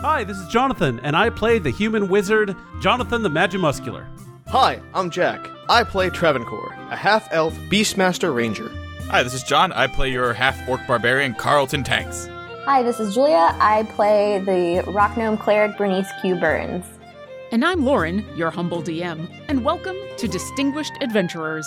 Hi, this is Jonathan, and I play the human wizard, Jonathan the Magimuscular. Hi, I'm Jack. I play Travancore, a half elf Beastmaster Ranger. Hi, this is John. I play your half orc barbarian, Carlton Tanks. Hi, this is Julia. I play the rock gnome cleric Bernice Q. Burns. And I'm Lauren, your humble DM, and welcome to Distinguished Adventurers.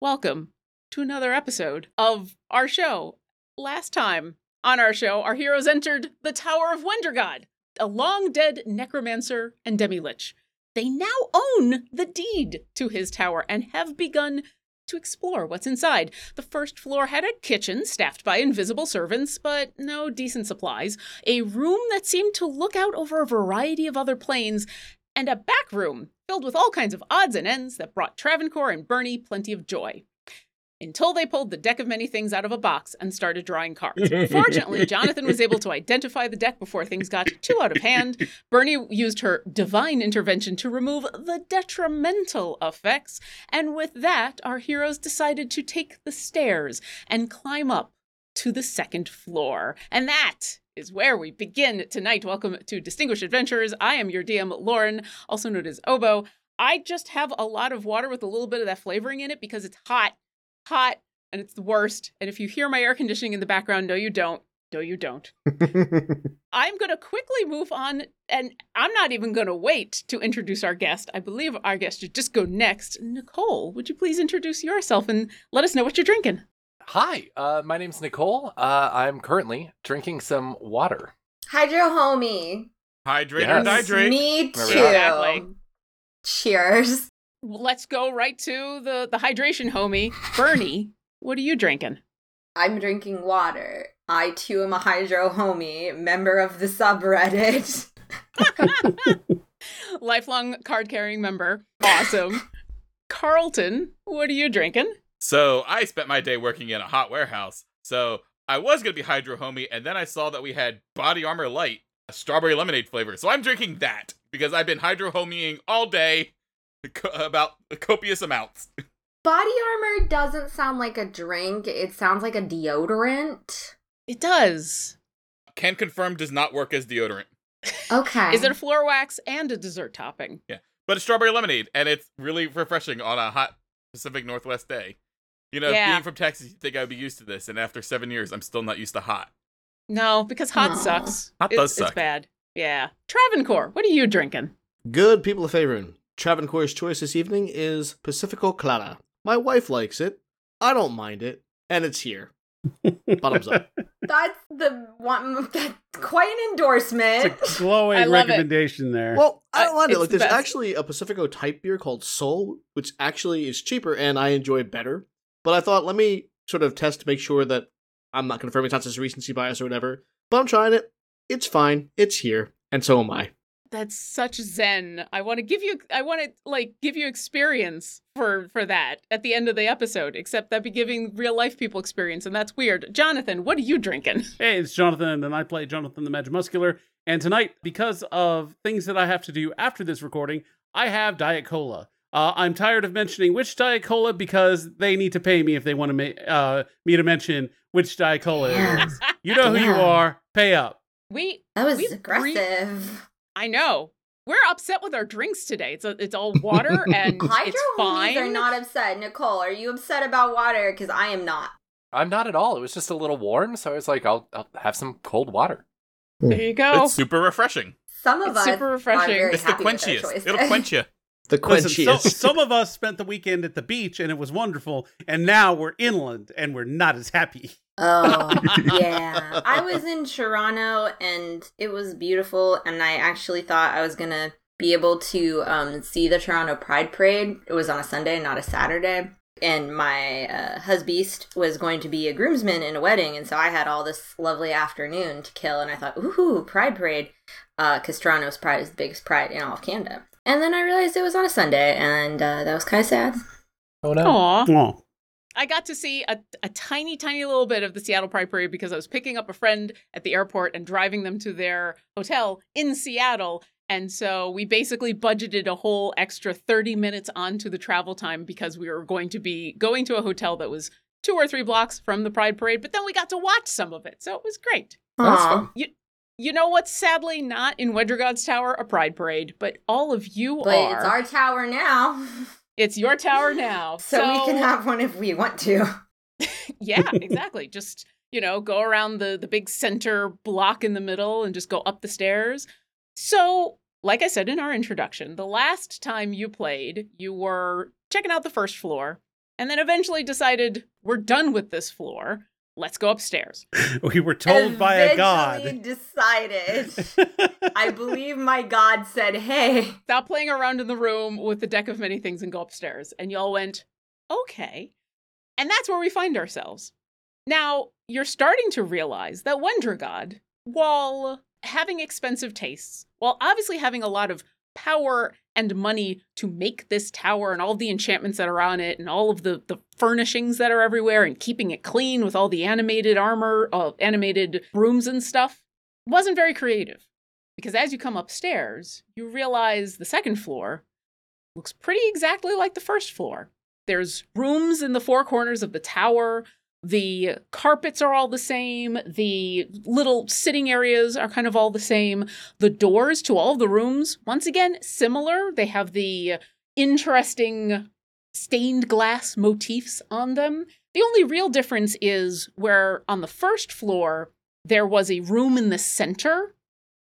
Welcome to another episode of our show. Last time on our show, our heroes entered the Tower of Wendergod, a long dead necromancer and demi-lich. They now own the deed to his tower and have begun to explore what's inside. The first floor had a kitchen staffed by invisible servants, but no decent supplies, a room that seemed to look out over a variety of other planes, and a back room filled with all kinds of odds and ends that brought Travancore and Bernie plenty of joy. Until they pulled the deck of many things out of a box and started drawing cards. Fortunately, Jonathan was able to identify the deck before things got too out of hand. Bernie used her divine intervention to remove the detrimental effects, and with that, our heroes decided to take the stairs and climb up to the second floor. And that is where we begin tonight. Welcome to Distinguished Adventurers. I am your DM, Lauren, also known as Obo. I just have a lot of water with a little bit of that flavoring in it because it's hot, hot, and it's the worst. And if you hear my air conditioning in the background, no, you don't. No, you don't. I'm going to quickly move on, and I'm not even going to wait to introduce our guest. I believe our guest should just go next. Nicole, would you please introduce yourself and let us know what you're drinking? Hi, uh, my name's Nicole. Uh, I'm currently drinking some water. Hydro homie. Hydrate Yes. or dihydrate. Me too. There we go. Exactly. Cheers. Let's go right to the, the hydration homie. Bernie, what are you drinking? I'm drinking water. I too am a hydro homie, member of the subreddit. Lifelong card carrying member. Awesome. Carlton, what are you drinking? So I spent my day working in a hot warehouse. So I was gonna be Hydro Homie, and then I saw that we had Body Armor Light, a strawberry lemonade flavor. So I'm drinking that because I've been Hydro Homieing all day co- about copious amounts. Body armor doesn't sound like a drink, it sounds like a deodorant. It does. Can confirm does not work as deodorant, Okay. Is it a floor wax and a dessert topping? Yeah. But it's strawberry lemonade, and it's really refreshing on a hot Pacific Northwest day. You know, Yeah. being from Texas, you'd think I'd be used to this, and after seven years, I'm still not used to hot. No, because hot Aw. sucks. Hot It's- does It's suck. bad. Yeah. Travancore, what are you drinking? Good people of Faerun. Travancore's choice this evening is Pacifico Clara. My wife likes it. I don't mind it. And it's here. Bottoms up. That's the one that's quite an endorsement. It's a glowing I love it. recommendation there. Well, I don't mind it. Like, there's best. actually a Pacifico type beer called Sol, which actually is cheaper and I enjoy better. But I thought, let me sort of test to make sure that I'm not confirming it's not just recency bias or whatever. But I'm trying it. It's fine. It's here. And so am I. That's such zen. I want to give you I want to like give you experience for for that at the end of the episode, except that be giving real life people experience and that's weird. Jonathan, what are you drinking? Hey, it's Jonathan, and I play Jonathan the Magimuscular. And tonight, because of things that I have to do after this recording, I have Diet Cola. Uh, I'm tired of mentioning which Diet Cola because they need to pay me if they want to ma- uh, me to mention which Diet Cola Yeah. it is. You know who you are. Pay up. We That was We've aggressive. I know. We're upset with our drinks today. It's a, it's all water and Hydro it's fine. are not upset. Nicole, are you upset about water? Because I am not. I'm not at all. It was just a little warm, so I was like, I'll, I'll have some cold water. there you go. It's super refreshing. Some of It's us super are refreshing. very It's the happy with their quenchiest. It'll quench you. The Listen, so, some of us spent the weekend at the beach and it was wonderful, and now we're inland and we're not as happy. Oh, yeah. I was in Toronto and it was beautiful, and I actually thought I was going to be able to um, see the Toronto Pride Parade. It was on a Sunday, not a Saturday. And my uh, husbeast was going to be a groomsman in a wedding, and so I had all this lovely afternoon to kill. And I thought, ooh, Pride Parade, because Toronto's Pride is the biggest pride in all of Canada. And then I realized it was on a Sunday, and uh, that was kind of sad. Oh no. Aw. Oh, I got to see a, a tiny, tiny little bit of the Seattle Pride Parade because I was picking up a friend at the airport and driving them to their hotel in Seattle. And so we basically budgeted a whole extra 30 minutes onto the travel time because we were going to be going to a hotel that was two or three blocks from the Pride Parade, but then we got to watch some of it, so it was great. That's Aw. fun. You, you know what's sadly not in Wendergod's Tower? A Pride Parade, but all of you But are. it's our tower now. It's your tower now. So, we can have one if we want to. yeah, exactly. just, you know, go around the the big center block in the middle and just go up the stairs. So, like I said in our introduction, the last time you played, you were checking out the first floor and then eventually decided we're done with this floor. Let's go upstairs. We were told by a Eventually god. decided. I believe my god said, "Hey, Stop playing around in the room with the deck of many things and go upstairs. And y'all went, okay. And that's where we find ourselves. Now, you're starting to realize that Wendragod, while having expensive tastes, while obviously having a lot of power and money to make this tower and all the enchantments that are on it and all of the, the furnishings that are everywhere and keeping it clean with all the animated armor, uh, animated rooms and stuff, wasn't very creative. Because as you come upstairs, you realize the second floor looks pretty exactly like the first floor. There's rooms in the four corners of the tower. The carpets are all the same. The little sitting areas are kind of all the same. The doors to all the rooms, once again, similar. They have the interesting stained glass motifs on them. The only real difference is where on the first floor, there was a room in the center.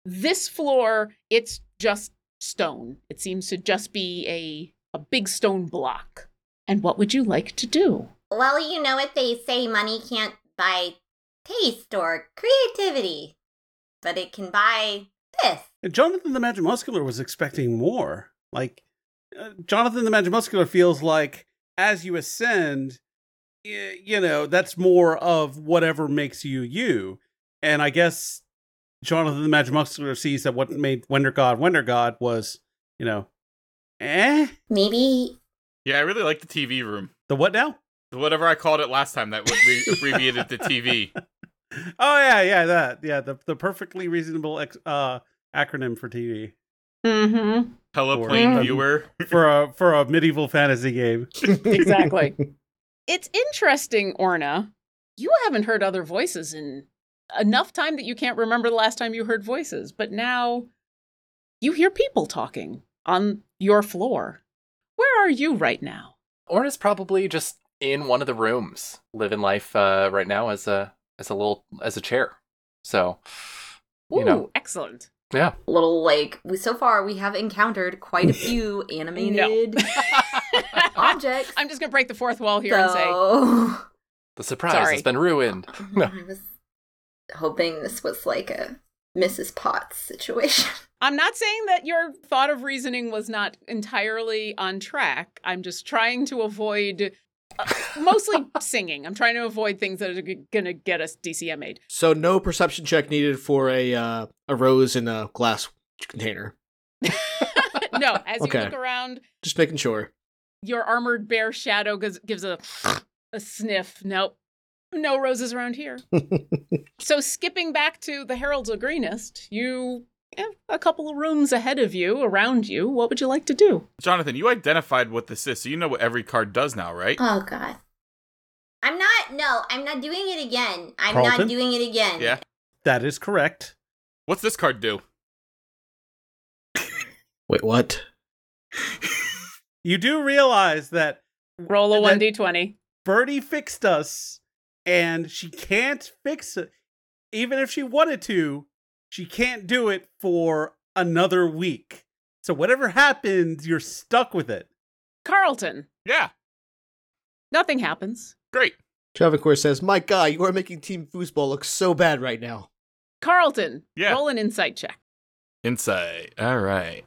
This floor, it's just stone. It seems to just be a, a big stone block. And what would you like to do? Well, you know what they say money can't buy taste or creativity, but it can buy this. Jonathan the Magic Muscular was expecting more. Like, uh, Jonathan the Magic Muscular feels like as you ascend, y- you know, that's more of whatever makes you you. And I guess Jonathan the Magic Muscular sees that what made Wonder God Wonder God was, you know, eh? Maybe Yeah, I really like the TV room. The what now? Whatever I called it last time, that was we abbreviated to TV. Oh yeah, yeah, that. Yeah, the the perfectly reasonable ex- uh acronym for TV. Mm-hmm. Teleplane Or- viewer. For a for a medieval fantasy game. Exactly. it's interesting, Orna. You haven't heard other voices in enough time that you can't remember the last time you heard voices, but now you hear people talking on your floor. Where are you right now? Orna's probably just in one of the rooms, living life uh, right now as a as a little as a chair. So, Ooh, you know, excellent. yeah. little like we so far we have encountered quite a few animated objects. I'm just gonna break the fourth wall here and say so The surprise Sorry. has been ruined. No. I was hoping this was like a Mrs. Potts situation. I'm not saying that your thought of reasoning was not entirely on track. I'm just trying to avoid uh, mostly singing. I'm trying to avoid things that are g- gonna get us DMCA'd. So no perception check needed for a uh, a rose in a glass container. no, as Okay. you look around, Just making sure. your armored bear shadow gives, gives a a sniff. Nope. No roses around here. so skipping back to the Herald's of Greenest, you a couple of rooms ahead of you, around you. What would you like to do? Jonathan, you identified what this is, so you know what every card does now, right? Oh god. I'm not no, I'm not doing it again. I'm Carlton? not doing it again. Yeah. That is correct. What's this card do? Wait, what? You do realize that Roll a 1d20. Birdie fixed us, and she can't fix it. Even if she wanted to, she can't do it for another week. So whatever happens, you're stuck with it. Carlton, Yeah, nothing happens. great. Travancore says, "My God, you are making Team Foosball look so bad right now." Carlton, Yeah. roll an insight check. Insight. All right.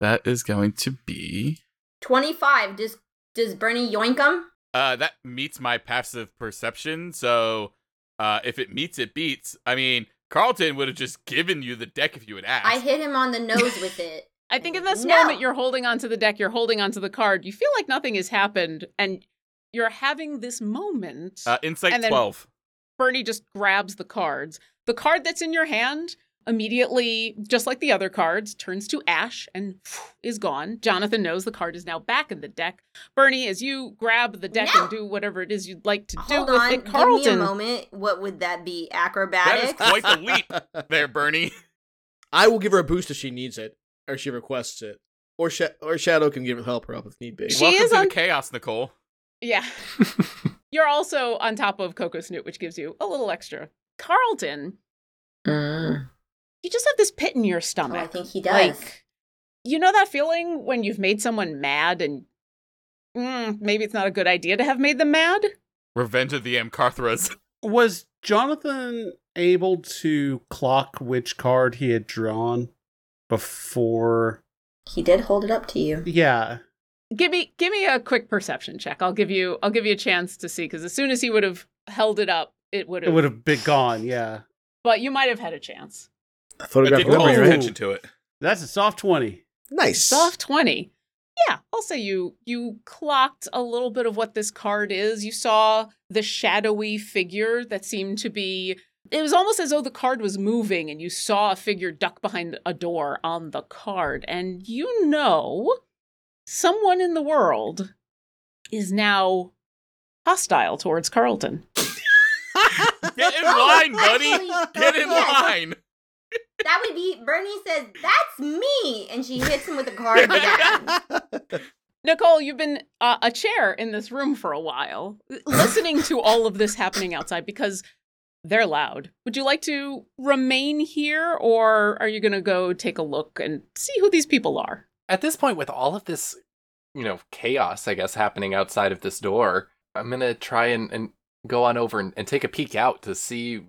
That is going to be. 25. Does does Bernie yoink 'em? Uh, that meets my passive perception. So, uh, if it meets, it beats. I mean, Carlton would have just given you the deck if you had asked. I hit him on the nose with it. I think in this No. moment you're holding onto the deck, you're holding onto the card. You feel like nothing has happened, and you're having this moment. Uh, insight And then- 12. Bernie just grabs the cards. The card that's in your hand immediately, just like the other cards, turns to ash and is gone. Jonathan knows the card is now back in the deck. Bernie, as you grab the deck No. and do whatever it is you'd like to do Hold with on, it, give me a moment. What would that be? That is Acrobatics? quite the leap there, Bernie. I will give her a boost if she needs it or she requests it, or Sha- or Shadow can give help her up if need be. She Welcome is to on- the chaos, Nicole. Yeah. You're also on top of Coco Snoot, which gives you a little extra. Carlton, Mm. You just have this pit in your Oh, stomach. I think he does. Like, you know that feeling when you've made someone mad and mm, maybe it's not a good idea to have made them mad? Revenge of the Amcarthras. Was Jonathan able to clock which card he had drawn before? he did hold it up to you. Yeah. Give me give me a quick perception check. I'll give you I'll give you a chance to see because as soon as he would have held it up, it would have It would have been gone. Yeah. But you might have had a chance. A But photographic didn't call memory, his right? attention to it. That's a soft 20. Nice. Soft 20. Yeah, I'll say you you clocked a little bit of what this card is. You saw the shadowy figure that seemed to be it was almost as though the card was moving and you saw a figure duck behind a door on the card and you know someone in the world is now hostile towards Carlton. Get in line, buddy. Get in line. That would be Bernie says, "That's me," and she hits him with a card again. Nicole, you've been uh, a chair in this room for a while, listening to all of this happening outside because they're loud. Would you like to remain here, or are you going to go take a look and see who these people are? At this point, with all of this, you know, chaos, I guess, happening outside of this door, I'm gonna try and, and go on over and, and take a peek out to see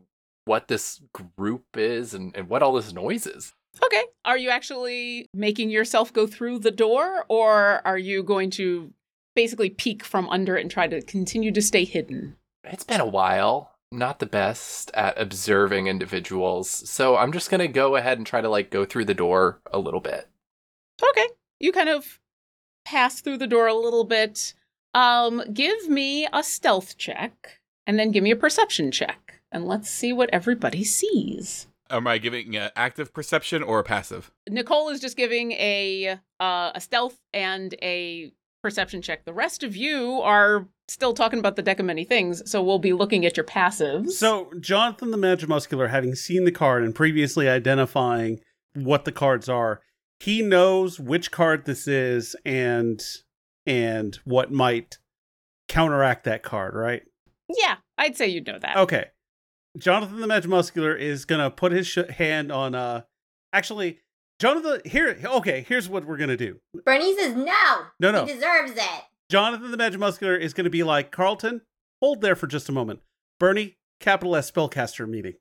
what this group is and, and what all this noise is. Okay. Are you actually making yourself go through the door, or are you going to basically peek from under it and try to continue to stay hidden? It's been a while. Not the best at observing individuals, so I'm just gonna go ahead and try to like go through the door a little bit. Okay. You kind of pass through the door a little bit. Um, give me a stealth check and then give me a perception check. And let's see what everybody sees. Am I giving an active perception or a passive? Nicole is just giving a uh, a stealth and a perception check. The rest of you are still talking about the deck of many things, so we'll be looking at your passives. So, Jonathan the Magimuscular, having seen the card and previously identifying what the cards are, he knows which card this is and and what might counteract that card, right? yeah, I'd say you'd know that. Okay. Jonathan the Magimuscular is gonna put his sh- hand on. uh Actually, Jonathan, here. Okay, here's what we're gonna do. Bernie says, "No, No, no. he deserves it." Jonathan the Magimuscular is gonna be like Carlton. Hold there for just a moment. Bernie, capital S spellcaster meeting.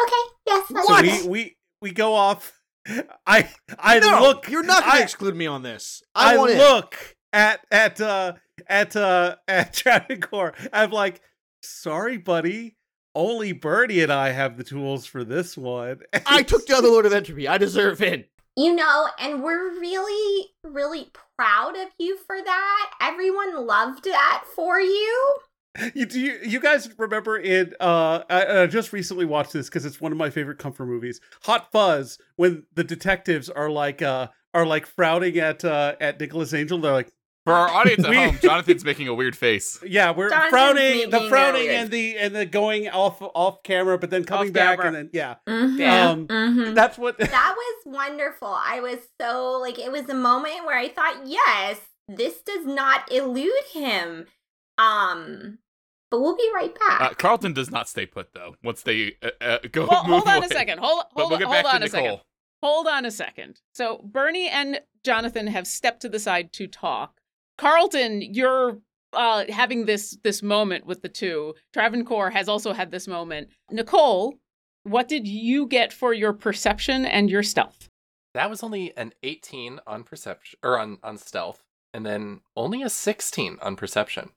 Okay, yes, that's So we we we go off. I I no, look. You're not going I- to exclude me on this. I, I, want in. look at at uh at uh at Travancore. I'm like, sorry, buddy. Only Bernie and I have the tools for this one. I took the other Lord of Entropy. I deserve it. You know, and we're really, really proud of you for that. Everyone loved that for you. you do you, you guys remember in uh I, I just recently watched this because it's one of my favorite comfort movies hot fuzz when the detectives are like uh are like frowning at uh at nicholas angel they're like For our audience at We- home, Jonathan's making a weird face. yeah we're Jonathan's frowning the frowning and the and the going off off camera but then coming Off back camera. and then yeah Mm-hmm. Yeah. um Mm-hmm. that's what That was wonderful. I was so like it was a moment where I thought, yes, this does not elude him. Um, but we'll be right back. Uh, Carlton does not stay put though. Once they uh, uh, go, Well, move hold on away. a second. Hold, hold, we'll hold on a second. Hold on a second. So Bernie and Jonathan have stepped to the side to talk. Carlton, you're uh, having this this moment with the two. Travancore has also had this moment. Nicole, what did you get for your perception and your stealth? That was only an 18 on perception or on on stealth, and then only a 16 on perception.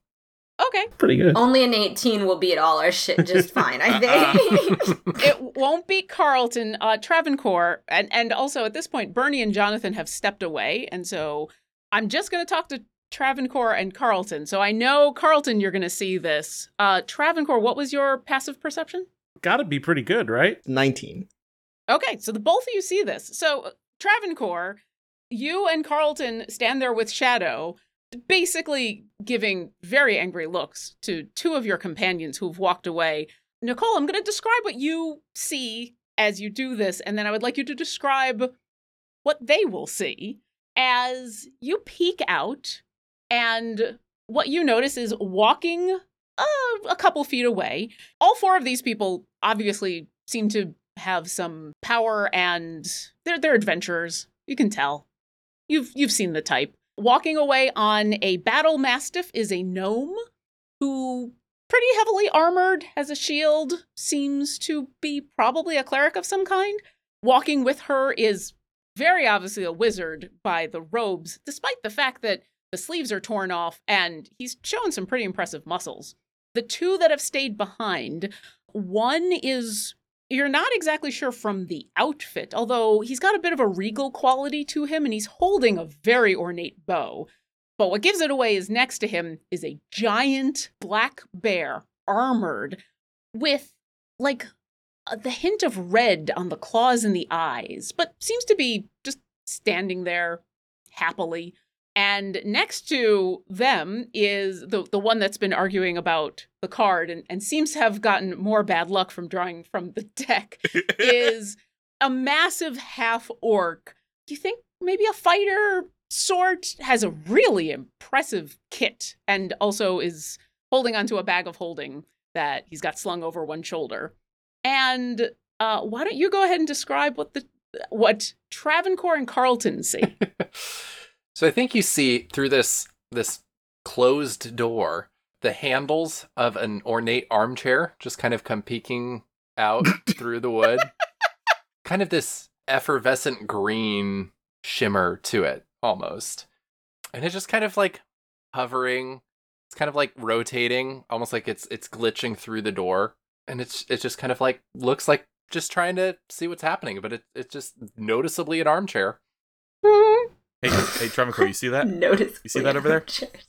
Okay, pretty good Only an 18 will beat all our shit just fine, I think. it won't be Carlton. Uh, Travancore, and and also at this point, Bernie and Jonathan have stepped away, and so I'm just going to talk to Travancore and Carlton. So I know Carlton, you're going to see this. Uh, Travancore, what was your passive perception? gotta be pretty good right 19. Okay, so the both of you see this. So uh, Travancore, you and Carlton stand there with Shadow, basically giving very angry looks to two of your companions who've walked away. Nicole, I'm going to describe what you see as you do this, and then I would like you to describe what they will see as you peek out, and what you notice is walking uh, a couple feet away. All four of these people obviously seem to have some power and they're they're adventurers. You can tell. You've you've seen the type. Walking away on a battle mastiff is a gnome who pretty heavily armored, has a shield, seems to be probably a cleric of some kind. Walking with her is very obviously a wizard by the robes, despite the fact that the sleeves are torn off and he's showing some pretty impressive muscles. The two that have stayed behind, one is you're not exactly sure from the outfit, although he's got a bit of a regal quality to him and he's holding a very ornate bow. But what gives it away is next to him is a giant black bear, armored, with like uh, the hint of red on the claws and the eyes, but seems to be just standing there happily. And next to them is the, the one that's been arguing about the card and, and seems to have gotten more bad luck from drawing from the deck is a massive half orc. Do you think maybe a fighter sort has a really impressive kit and also is holding onto a bag of holding that he's got slung over one shoulder. And uh, why don't you go ahead and describe what the what Travancore and Carlton see? so I think you see through this this closed door the handles of an ornate armchair just kind of come peeking out through the wood. kind of this effervescent green shimmer to it almost. And it's just kind of like hovering. It's kind of like rotating, almost like it's it's glitching through the door. And it's it's just kind of like looks like just trying to see what's happening, but it, it's just noticeably an armchair. Mm-hmm. Hey, hey, Travancore, you see that? Notice. You see that over there?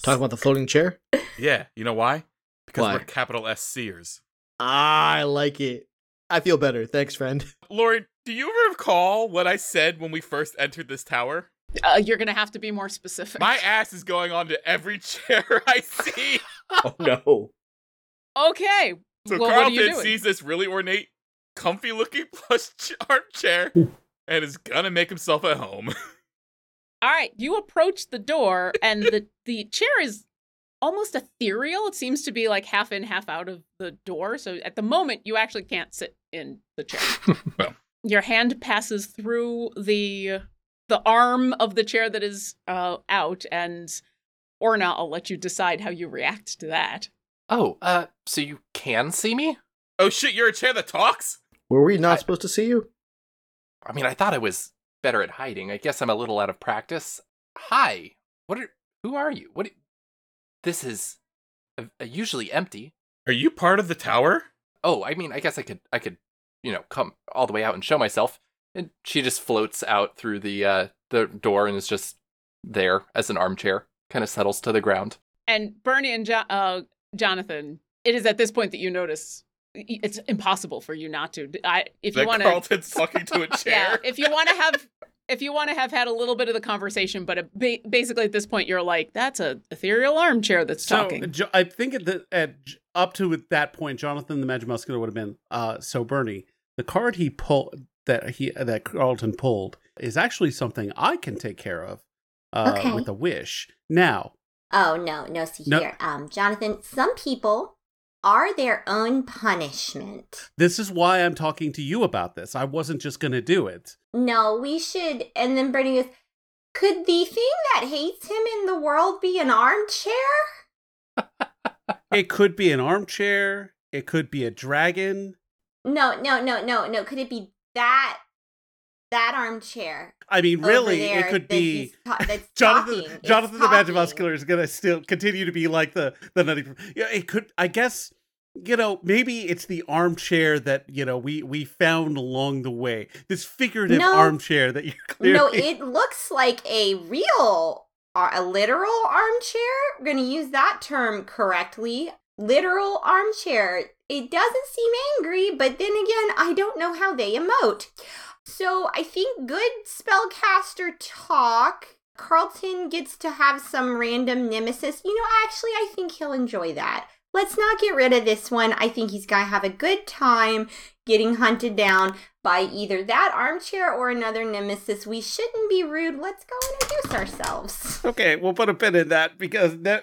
Talk about the floating chair. Yeah. You know why? Because Why? we're capital S Seers. I like it. I feel better. Thanks, friend. Lori, do you recall what I said when we first entered this tower? uh, you're gonna have to be more specific. My ass is going on to every chair I see. Oh no. okay. So well, what are you Carlton doing? sees this really ornate, comfy looking plush armchair and is gonna make himself at home. All right, you approach the door, and the the chair is almost ethereal. It seems to be like half in, half out of the door. So at the moment, you actually can't sit in the chair. Well. Your hand passes through the the arm of the chair that is uh, out, and Orna, I'll let you decide how you react to that. Oh, uh, so you can see me? oh shit, you're a chair that talks? Were we not I- supposed to see you? I mean, I thought I was better at hiding. I guess I'm a little out of practice. Hi. What are who are you? What This is uh, uh, usually empty. Are you part of the tower? Oh, I mean, I guess I could I could, you know, come all the way out and show myself. And she just floats out through the uh the door and is just there as an armchair, kind of settles to the ground. And Bernie and jo- uh, Jonathan, it is at this point that you notice y- it's impossible for you not to. I, if you that want Carlton's talking to a yeah, if you want to have if you want to have had a little bit of the conversation, but it, ba- basically at this point you're like, that's a ethereal armchair that's So talking. Jo- I think at the at up to that point, Jonathan the Magic Muscular would have been uh so Bernie. The card he pulled that he that Carlton pulled is actually something I can take care of uh Okay. with a wish. Now, Oh no, no. See No. here, um, Jonathan. Some people are their own punishment. this is why I'm talking to you about this. I wasn't just going to do it. No, we should. And then Brittany goes, "Could the thing that hates him in the world be an armchair?" It could be an armchair, it could be a dragon. No, no, no, no, no. Could it be that that armchair? I mean, really, it could be Jonathan. talking? It's Jonathan the Magic talking. Muscular is gonna still continue to be like the the nutty. Yeah, it could. I guess you know maybe it's the armchair that you know we we found along the way. This figurative No. armchair that you're clearly. No, it looks like a real, a literal armchair. We're going to use that term correctly. Literal armchair. It doesn't seem angry, but then again, I don't know how they emote. So I think good spellcaster talk. Carlton gets to have some random nemesis. You know, actually, I think he'll enjoy that. Let's not get rid of this one. I think he's gonna have a good time getting hunted down by either that armchair or another nemesis. We shouldn't be rude. Let's go introduce ourselves. Okay, we'll put a pin in that because ne-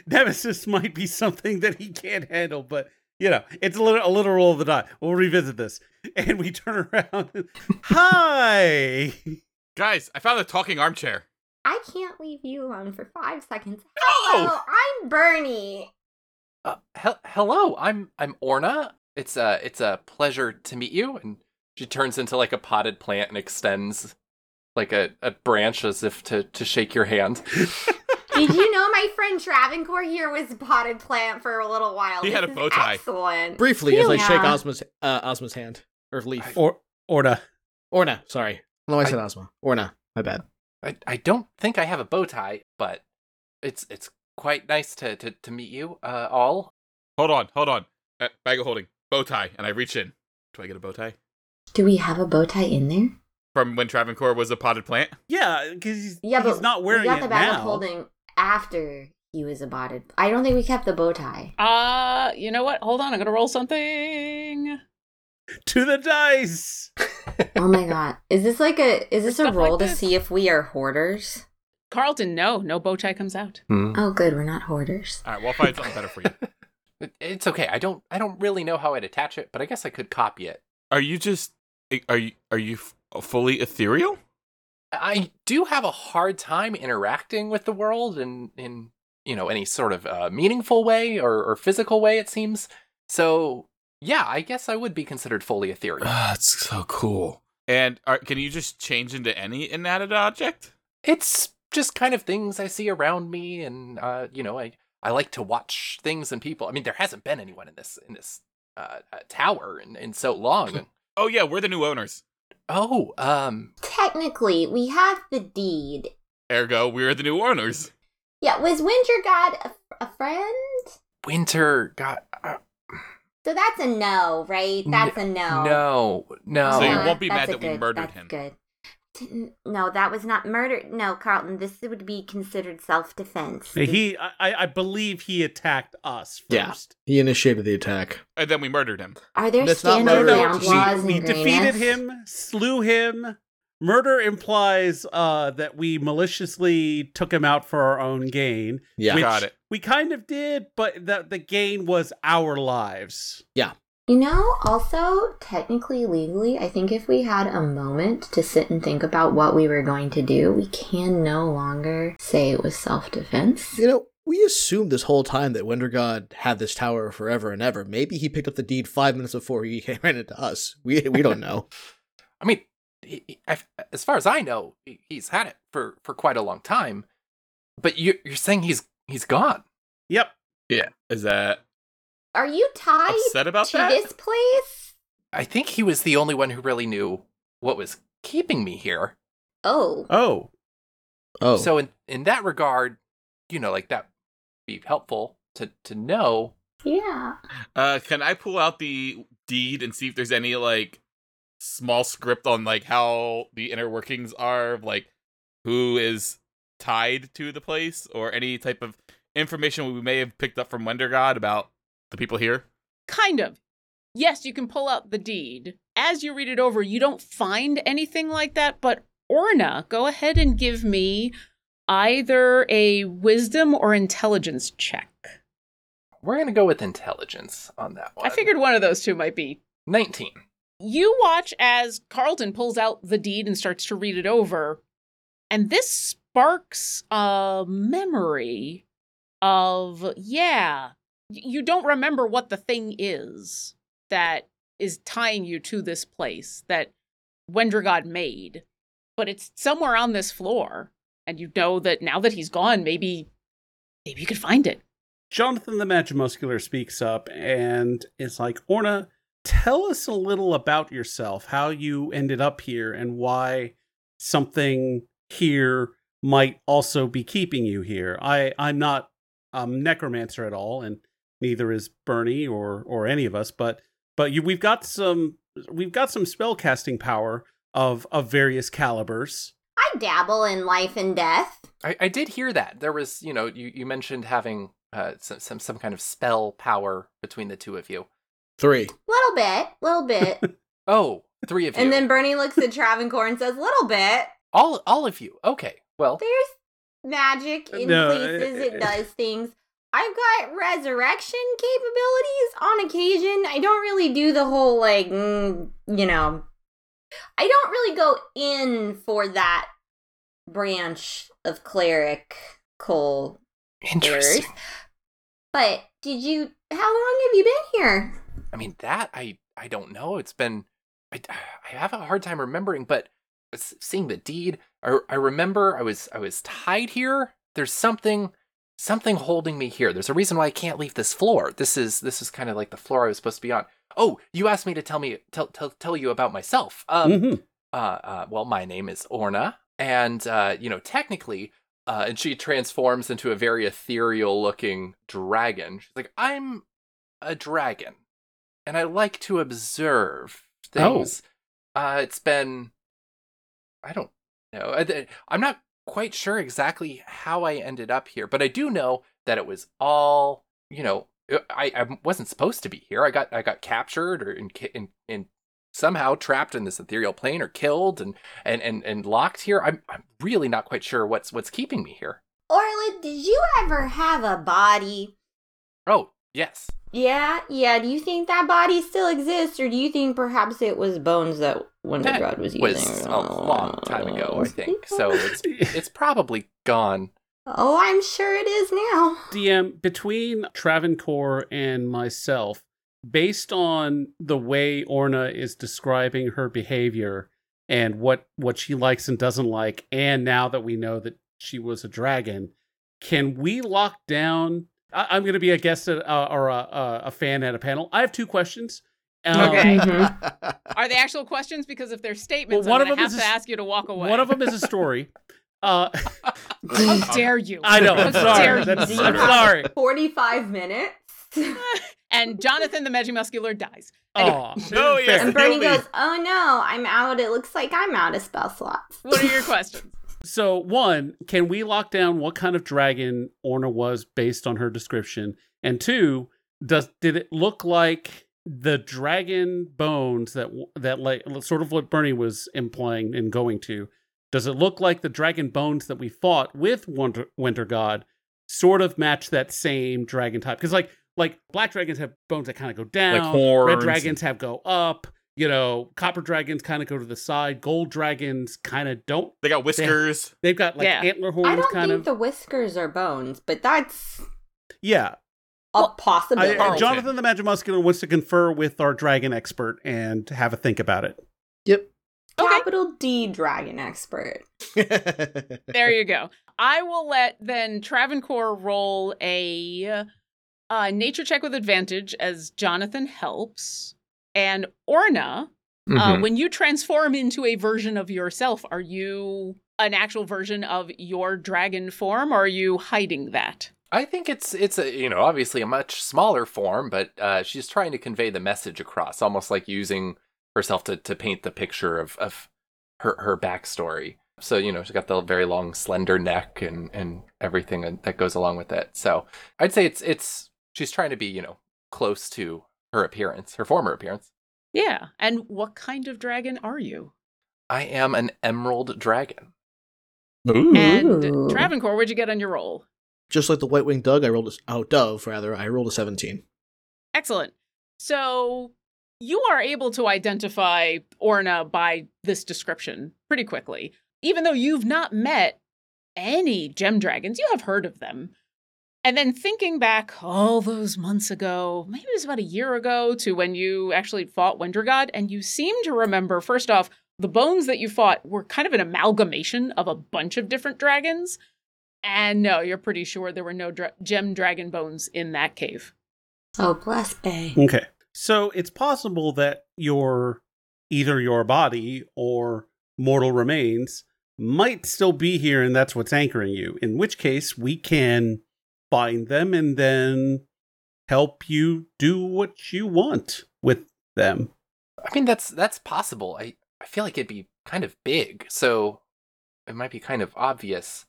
Nemesis might be something that he can't handle, but you know, it's a little a literal of the die. We'll revisit this. And we turn around. Hi. Guys, I found a talking armchair. I can't leave you alone for five seconds. No! Hello, I'm Bernie. Uh, hel- hello, I'm I'm Orna. It's a it's a pleasure to meet you. And she turns into like a potted plant and extends like a, a branch as if to to shake your hand. Did you know my friend Travancore here was potted plant for a little while? He had a bow tie. Excellent. Briefly, as I shake Ozma's uh, Ozma's hand or leaf. Or Orna. Orna, sorry. No, I said I- Ozma. Orna, my bad. I, I don't think I have a bow tie, but it's it's quite nice to to, to meet you uh, all. Hold on, hold on. Uh, bag of holding. Bow tie. And I reach in. Do I get a bow tie? Do we have a bow tie in there? From when Travancore was a potted plant? Yeah, because he's, Yeah, he's but not wearing we got it the bag now. of holding after he was a botted. I don't think we kept the bow tie. Uh, you know what? Hold on, I'm gonna roll something. To the dice. oh my god, is this like a is this a Stuff like roll to this. see if we are hoarders? Carlton, no, no bow tie comes out. Hmm. Oh, good, we're not hoarders. All right, we'll find something better for you. It's okay. I don't I don't really know how I'd attach it, but I guess I could copy it. Are you just. Are you are you fully ethereal? I do have a hard time interacting with the world in in you know any sort of uh, meaningful way or, or physical way. It seems so. Yeah, I guess I would be considered fully ethereal. That's so cool. And are, can you just change into any inanimate object? it's just kind of things I see around me, and uh, you know, I I like to watch things and people. I mean, there hasn't been anyone in this in this uh, uh, tower in, in so long. Oh yeah, we're the new owners. Oh, um, Technically, we have the deed. Ergo, we're the new owners. Yeah, was Winter God a, a friend? Winter got uh, So that's a no, right? That's a no. no, no. So you won't be that's mad a that we murdered that's him. Good. Didn't, no, that was not murder. No, Carlton, this would be considered self-defense. He, I, I believe he attacked us first. Yeah. He initiated the attack. And then we murdered him. Are there That's not standard murder. ground We- laws we in defeated him, slew him. Murder implies uh, that we maliciously took him out for our own gain. Yeah. Got it. We kind of did, but the the gain was our lives. You know, also, technically, legally, I think if we had a moment to sit and think about what we were going to do, we can no longer say it was self defense. You know, we assumed this whole time that Wendergod had this tower forever and ever. Maybe he picked up the deed five minutes before he came ran into us. We we don't know. I mean, he, he- I- as far as I know, he- he's had it for, for quite a long time. But you're, you're saying he's he's gone. Yep. Yeah. Is that Are you tied upset about to that? this place? I think he was the only one who really knew what was keeping me here. Oh. Oh, Oh, So in in that regard, you know, like that be helpful to to know. Yeah. Uh, can I pull out the deed and see if there's any like small script on like how the inner workings are, of, like who is tied to the place, or any type of information we may have picked up from Wendergod about the people here? Kind of. Yes, you can pull out the deed. As you read it over, you don't find anything like that, but Orna, go ahead and give me either a wisdom or intelligence check. We're gonna go with intelligence on that one. I figured one of those two might be. nineteen. You watch as Carlton pulls out the deed and starts to read it over, and this sparks a memory of, yeah, y- you don't remember what the thing is that is tying you to this place that Wendragod made, but it's somewhere on this floor, and you know that now that he's gone, maybe, maybe you could find it. Jonathan the Magimuscular speaks up and is like, Orna, tell us a little about yourself, how you ended up here, and why something here might also be keeping you here. I, I'm not a necromancer at all, and neither is Bernie or or any of us, but but you we've got some we've got some spell casting power of of various calibers. I dabble in life and death. I, I did hear that. There was, you know, you, you mentioned having uh, some, some some kind of spell power between the two of you. Three. Little bit, little bit. Oh, three of you. and then Bernie looks at Travancore and says, little bit. all all of you. Okay. Well, There's magic in No, places, uh, it does things. I've got resurrection capabilities on occasion. I don't really do the whole, like, mm, you know, I don't really go in for that branch of clerical interesting. errors. But did you, how long have you been here? I mean, that I I don't know. It's been I, I have a hard time remembering, but seeing the deed, I, I remember I was I was tied here. There's something something holding me here. There's a reason why I can't leave this floor. This is this is kind of like the floor I was supposed to be on. Oh, you asked me to tell me tell tell, tell you about myself. Um Mhm. uh, uh well, my name is Orna and uh you know, technically uh, and she transforms into a very ethereal looking dragon. She's like, I'm a dragon, and I like to observe things. Uh, it's been, I don't know. I- I'm not quite sure exactly how I ended up here, but I do know that it was all, you know, uh, I, I wasn't supposed to be here. I got I got captured or in, in, in somehow trapped in this ethereal plane or killed and and and, and locked here. I'm I'm really not quite sure what's what's keeping me here. Orla, did you ever have a body? Oh, yes. Yeah, yeah. Do you think that body still exists, or do you think perhaps it was bones that Wonder That God was using? was a long time ago, I think. So it's it's probably gone. Oh, I'm sure it is now. DM between Travancore and myself, based on the way Orna is describing her behavior and what what she likes and doesn't like, and now that we know that she was a dragon, can we lock down? I, I'm going to be a guest at, uh, or a, a, a fan at a panel. I have two questions. Um, Okay. Mm-hmm. Are they actual questions? Because if they're statements, Well, one I'm of them have is to a- ask you to walk away. One of them is a story. Uh, How dare you? I know. I'm sorry. That's, I'm sorry. 45 minutes. And Jonathan the Magimuscular dies. Oh, No, yes. and Bernie goes, Oh no, I'm out. It looks like I'm out of spell slots. What are your questions? So, one, can we lock down what kind of dragon Orna was based on her description? And two, does did it look like the dragon bones that that like sort of what Bernie was implying and going to? Does it look like the dragon bones that we fought with Winter, Winter God sort of match that same dragon type? Because like like black dragons have bones that kind of go down, horns red dragons have go up. You know, copper dragons kind of go to the side. Gold dragons kind of don't They got whiskers. They've got like Yeah. antler horns, I don't kind think of. the whiskers are bones, but that's yeah, a Well, possibility. I, Oh, Jonathan the Magimuscular wants to confer with our dragon expert and have a think about it. Yep. Okay. Capital D dragon expert. There you go. I will let then Travancore roll a uh, nature check with advantage as Jonathan helps. And Orna, uh, Mhm. when you transform into a version of yourself, are you an actual version of your dragon form or are you hiding that? I think it's it's a you know obviously a much smaller form, but uh, she's trying to convey the message across, almost like using herself to, to paint the picture of, of her her backstory. So you know she's got the very long, slender neck and and everything that goes along with it. So I'd say it's it's she's trying to be you know close to her appearance, her former appearance. Yeah. And what kind of dragon are you? I am an emerald dragon. And Ooh. Travancore, what'd you get on your roll? Just like the white winged Doug, I rolled a oh dove rather. I rolled a seventeen. Excellent. So you are able to identify Orna by this description pretty quickly. Even though you've not met any gem dragons, you have heard of them. And then thinking back all those months ago, maybe it was about a year ago, to when you actually fought Wendergod, and you seem to remember, first off, the bones that you fought were kind of an amalgamation of a bunch of different dragons. And no, you're pretty sure there were no dra- gem dragon bones in that cave. Oh, bless Bay. Okay. So it's possible that your either your body or mortal remains might still be here and that's what's anchoring you. In which case we can find them and then help you do what you want with them. I mean, that's that's possible. I I feel like it'd be kind of big, so it might be kind of obvious,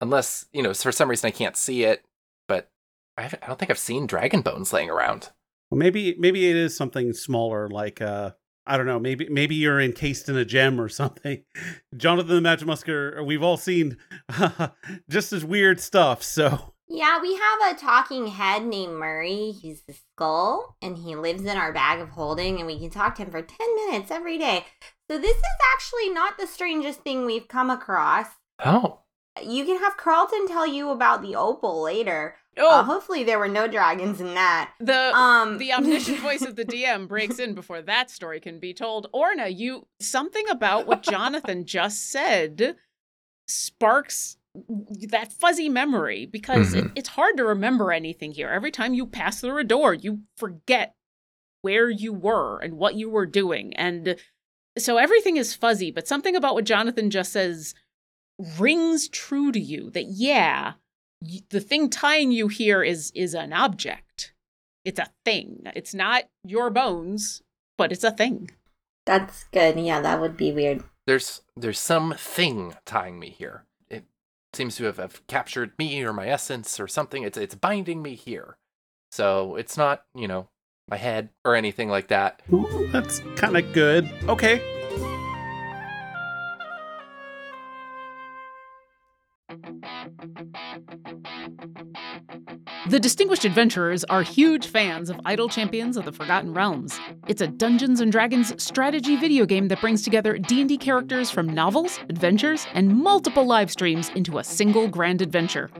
unless you know for some reason I can't see it. But I haven't, I don't think I've seen dragon bones laying around. Well, maybe maybe it is something smaller, like uh, I don't know. Maybe maybe you're encased in a gem or something. Jonathan the Magic Musketeer. We've all seen just as weird stuff. So Yeah, we have a talking head named Murray. He's the skull, and he lives in our bag of holding, and we can talk to him for 10 minutes every day. So, this is actually not the strangest thing we've come across. Oh, You can have Carlton tell you about the opal later. Oh, Uh, hopefully, there were no dragons in that. the Um, the omniscient voice of the DM breaks in before that story can be told. Orna, you something about what Jonathan just said sparks that fuzzy memory because it, Mhm. it's hard to remember anything here. Every time you pass through a door, you forget where you were and what you were doing. And so everything is fuzzy, but something about what Jonathan just says rings true to you that yeah, y- the thing tying you here is is an object. It's a thing. It's not your bones, but it's a thing. That's good. Yeah, that would be weird. there's there's some thing tying me here. Seems to have, have captured me or my essence or something. It's it's binding me here. So it's not you know my head or anything like that. Ooh, that's kind of good. Okay. The Distinguished Adventurers are huge fans of Idle Champions of the Forgotten Realms. It's a Dungeons and Dragons strategy video game that brings together D&D characters from novels, adventures, and multiple live streams into a single grand adventure.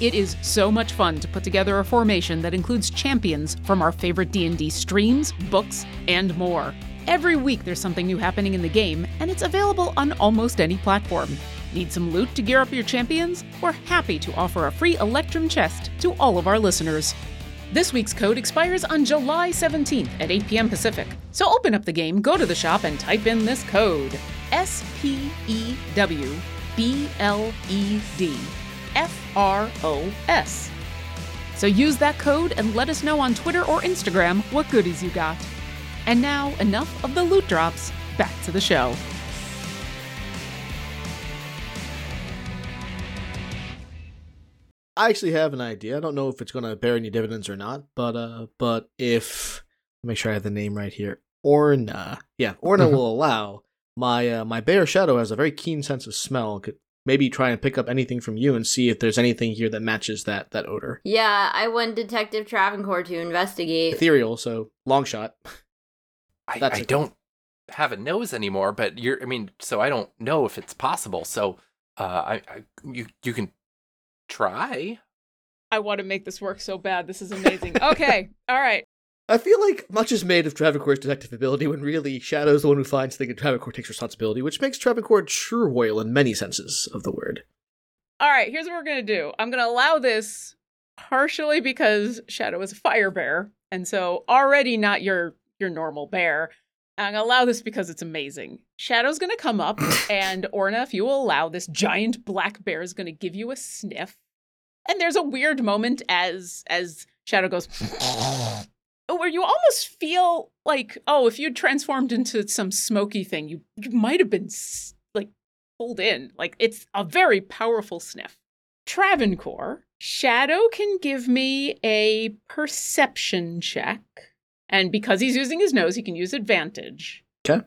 It is so much fun to put together a formation that includes champions from our favorite D&D streams, books, and more. Every week there's something new happening in the game, and it's available on almost any platform. Need some loot to gear up your champions? We're happy to offer a free Electrum chest to all of our listeners. This week's code expires on July 17th at 8 p.m. Pacific. So open up the game, go to the shop, and type in this code S P E W B L E D F R O S. So use that code and let us know on Twitter or Instagram what goodies you got. And now, enough of the loot drops. Back to the show. I actually have an idea. I don't know if it's going to bear any dividends or not, but uh, but if make sure I have the name right here, Orna. Yeah, Orna Mhm. will allow my uh, my bear shadow has a very keen sense of smell. Could maybe try and pick up anything from you and see if there's anything here that matches that that odor. Yeah, I want Detective Travancore to investigate. Ethereal, so long shot. I, That's I don't have a nose anymore, but you're I mean, so I don't know if it's possible. So uh I, I you you can try. I want to make this work so bad. This is amazing. Okay. All right. I feel like much is made of Travancore's detective ability when really Shadow's the one who finds things and Travancore takes responsibility, which makes Travancore true royal in many senses of the word. All right. Here's what we're going to do I'm going to allow this partially because Shadow is a fire bear. And so already not your your normal bear. I'm going to allow this because it's amazing. Shadow's going to come up, and Orna, if you will allow, this giant black bear is going to give you a sniff. And there's a weird moment as as Shadow goes, where you almost feel like, oh, if you'd transformed into some smoky thing, you, you might have been like pulled in. Like it's a very powerful sniff. Travancore, Shadow can give me a perception check. And because he's using his nose, he can use advantage. Okay.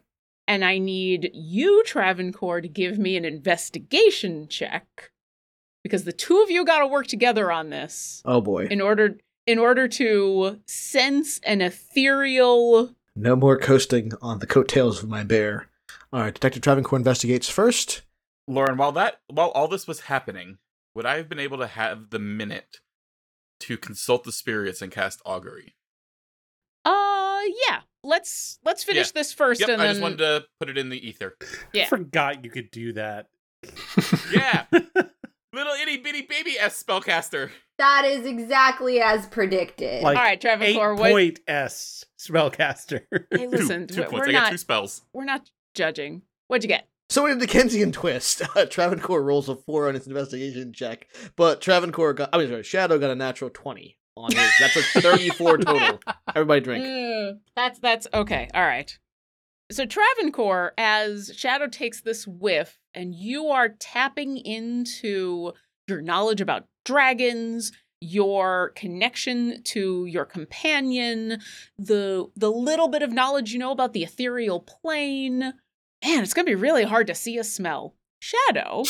And I need you, Travancore, to give me an investigation check. Because the two of you gotta work together on this Oh boy. in order in order to sense an ethereal No more coasting on the coattails of my bear. All right, Detective Travancore investigates first. Lauren, while that while all this was happening, would I have been able to have the minute to consult the spirits and cast augury? uh yeah let's let's finish Yeah. this first Yep, and I then just wanted to put it in the ether. Yeah. I forgot you could do that. Yeah, little itty bitty baby S spellcaster. That is exactly as predicted. Like all right Eight Travancore what point S spellcaster. hey listen two, two we're points. I not two spells. we're not judging what'd you get So in a Dickensian twist, uh, Travancore rolls a four on his investigation check, but Travancore got, I mean, sorry, Shadow got a natural 20. on his. That's a 34 total. Everybody drink. Mm, that's that's okay. All right. So Travancore, as Shadow takes this whiff, and you are tapping into your knowledge about dragons, your connection to your companion, the the little bit of knowledge you know about the ethereal plane. Man, it's gonna be really hard to see a smell. Shadow,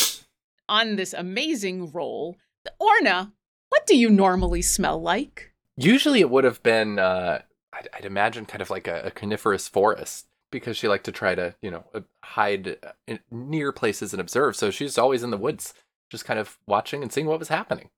on this amazing roll. Orna, what do you normally smell like? Usually it would have been, uh, I'd, I'd imagine, kind of like a, a coniferous forest because she liked to try to, you know, uh, hide uh, in, near places and observe. So she's always in the woods, just kind of watching and seeing what was happening.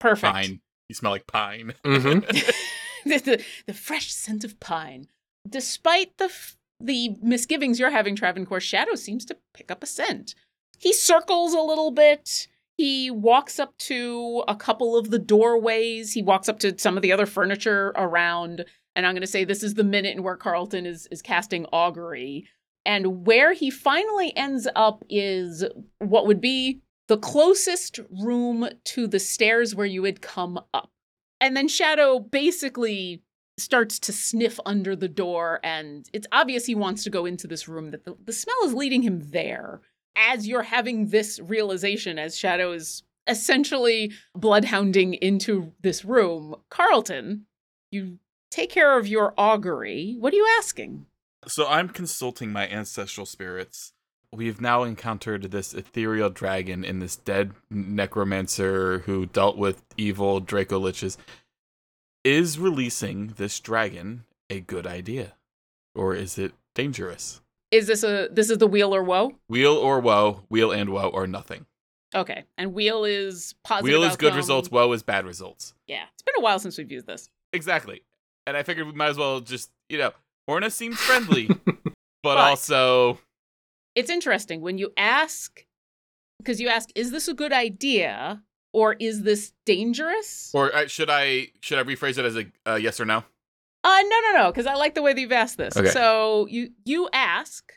Perfect. Pine. You smell like pine. Mhm. the, the, the fresh scent of pine. Despite the f- the misgivings you're having, Travancore, Shadow seems to pick up a scent. He circles a little bit. He walks up to a couple of the doorways. He walks up to some of the other furniture around. And I'm going to say this is the minute in where Carlton is is casting augury. And where he finally ends up is what would be the closest room to the stairs where you had come up. And then Shadow basically starts to sniff under the door, and it's obvious he wants to go into this room, that the, the smell is leading him there. As you're having this realization, as Shadow is essentially bloodhounding into this room, Carlton, you take care of your augury. What are you asking? So I'm consulting my ancestral spirits. We've now encountered this ethereal dragon in this dead necromancer who dealt with evil Dracoliches. Is releasing this dragon a good idea? Or is it dangerous? Is this a this is the wheel or woe? Wheel or woe, wheel and woe or nothing. Okay, and wheel is positive. Wheel is good results, woe is bad results. Yeah, it's been a while since we've used this. Exactly. And I figured we might as well just, you know, Orna seems friendly, but, But- also it's interesting when you ask because you ask is this a good idea or is this dangerous? Or uh, should I should I rephrase it as a uh, yes or no? uh no no no because i like the way that you've asked this. Okay. so you you ask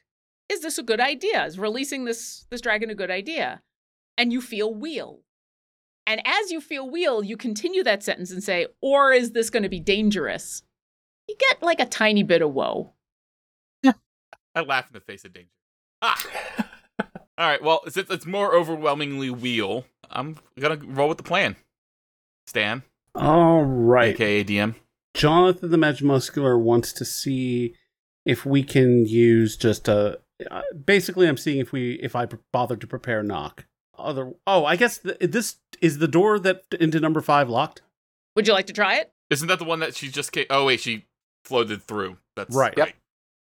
is this a good idea? Is releasing this this dragon a good idea? And you feel wheel and as you feel wheel you continue that sentence and say or is this going to be dangerous you get like a tiny bit of woe I laugh in the face of danger. Ah. All right. Well, since it's more overwhelmingly wheel, I'm gonna roll with the plan. Stan, All right. aka DM. Jonathan the Magimuscular wants to see if we can use just a. Uh, basically, I'm seeing if we if I bother to prepare knock. Other. Oh, I guess th- this is the door that into number five locked. would you like to try it Isn't that the one that she just came? Oh wait, she floated through. That's Right. Yep.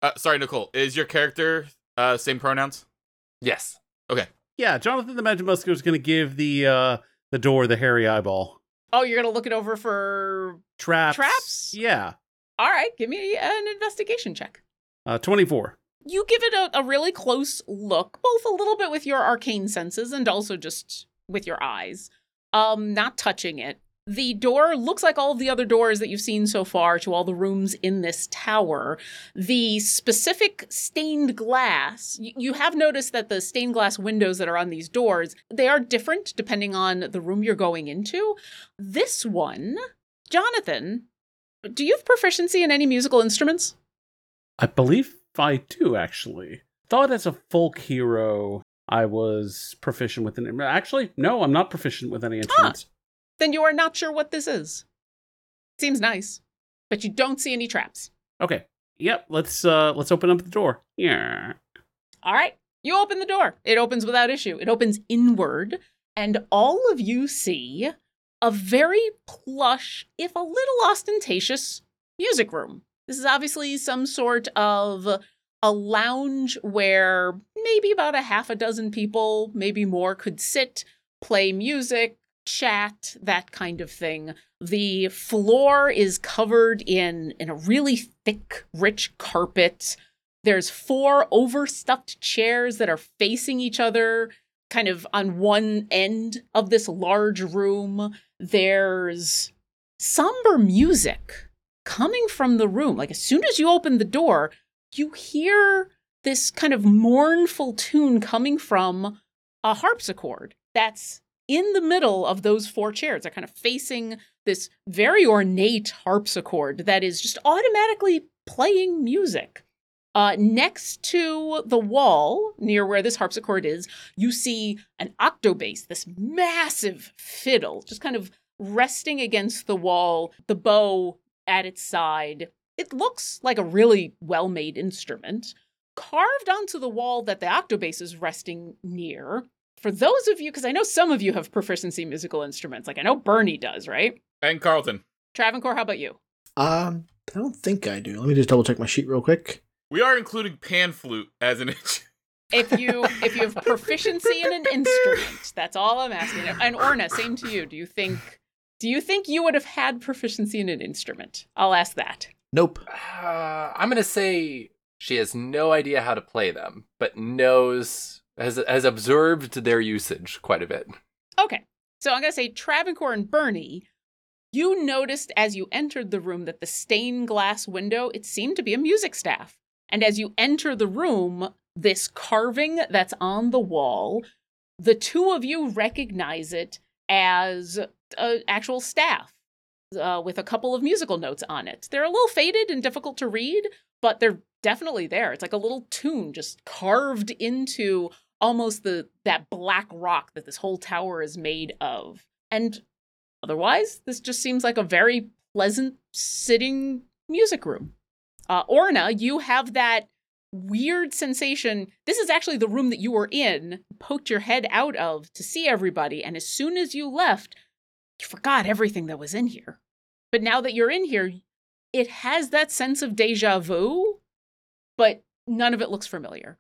Uh, sorry, Nicole. Is your character uh same pronouns? Yes. Okay. Yeah, Jonathan the Magimuscular is going to give the uh the door the hairy eyeball oh you're going to look it over for traps. Traps? Yeah. all right give me an investigation check Uh, twenty four. You give it a, a really close look, both a little bit with your arcane senses and also just with your eyes, um, not touching it. The door looks like all of the other doors that you've seen so far to all the rooms in this tower. The specific stained glass, y- you have noticed that the stained glass windows that are on these doors, they are different depending on the room you're going into. This one, Jonathan, do you have proficiency in any musical instruments? I believe I do actually. Thought as a folk hero I was proficient with an actually no, I'm not proficient with any instruments. then you are not sure what this is. Seems nice, but you don't see any traps. Okay. Yep, let's uh let's open up the door. Yeah. All right, you open the door. It opens without issue. It opens inward, and all of you see a very plush, if a little ostentatious, music room. This is obviously some sort of a lounge where maybe about a half a dozen people, maybe more, could sit, play music, chat, that kind of thing. The floor is covered in in a really thick, rich carpet. There's four overstuffed chairs that are facing each other, kind of on one end of this large room. There's somber music coming from the room. Like as soon as you open the door, you hear this kind of mournful tune coming from a harpsichord that's in the middle of those four chairs. They're kind of facing this very ornate harpsichord that is just automatically playing music. Uh, next to the wall, near where this harpsichord is, you see an octobass, this massive fiddle, just kind of resting against the wall, the bow at its side. It looks like a really well made instrument. Carved onto the wall that the octobass is resting near, for those of you, because I know some of you have proficiency musical instruments, like I know Bernie does, right? And Carlton. Travancore, how about you? Um, I don't think I do. Let me just double check my sheet real quick. We are including pan flute as an inch. If you if you have proficiency in an instrument, that's all I'm asking. And Orna, same to you. Do you think do you think you would have had proficiency in an instrument? I'll ask that. Nope. Uh, I'm gonna say she has no idea how to play them, but knows has has observed their usage quite a bit. Okay. So I'm going to say Travancore and Bernie, you noticed as you entered the room that the stained glass window, it seemed to be a music staff. And as you enter the room, this carving that's on the wall, the two of you recognize it as an actual staff uh, with a couple of musical notes on it. They're a little faded and difficult to read, but they're definitely there. It's like a little tune just carved into almost the that black rock that this whole tower is made of. And otherwise, this just seems like a very pleasant sitting music room. Uh, Orna, you have that weird sensation. This is actually the room that you were in, poked your head out of to see everybody, and as soon as you left, you forgot everything that was in here. But now that you're in here, it has that sense of deja vu, but none of it looks familiar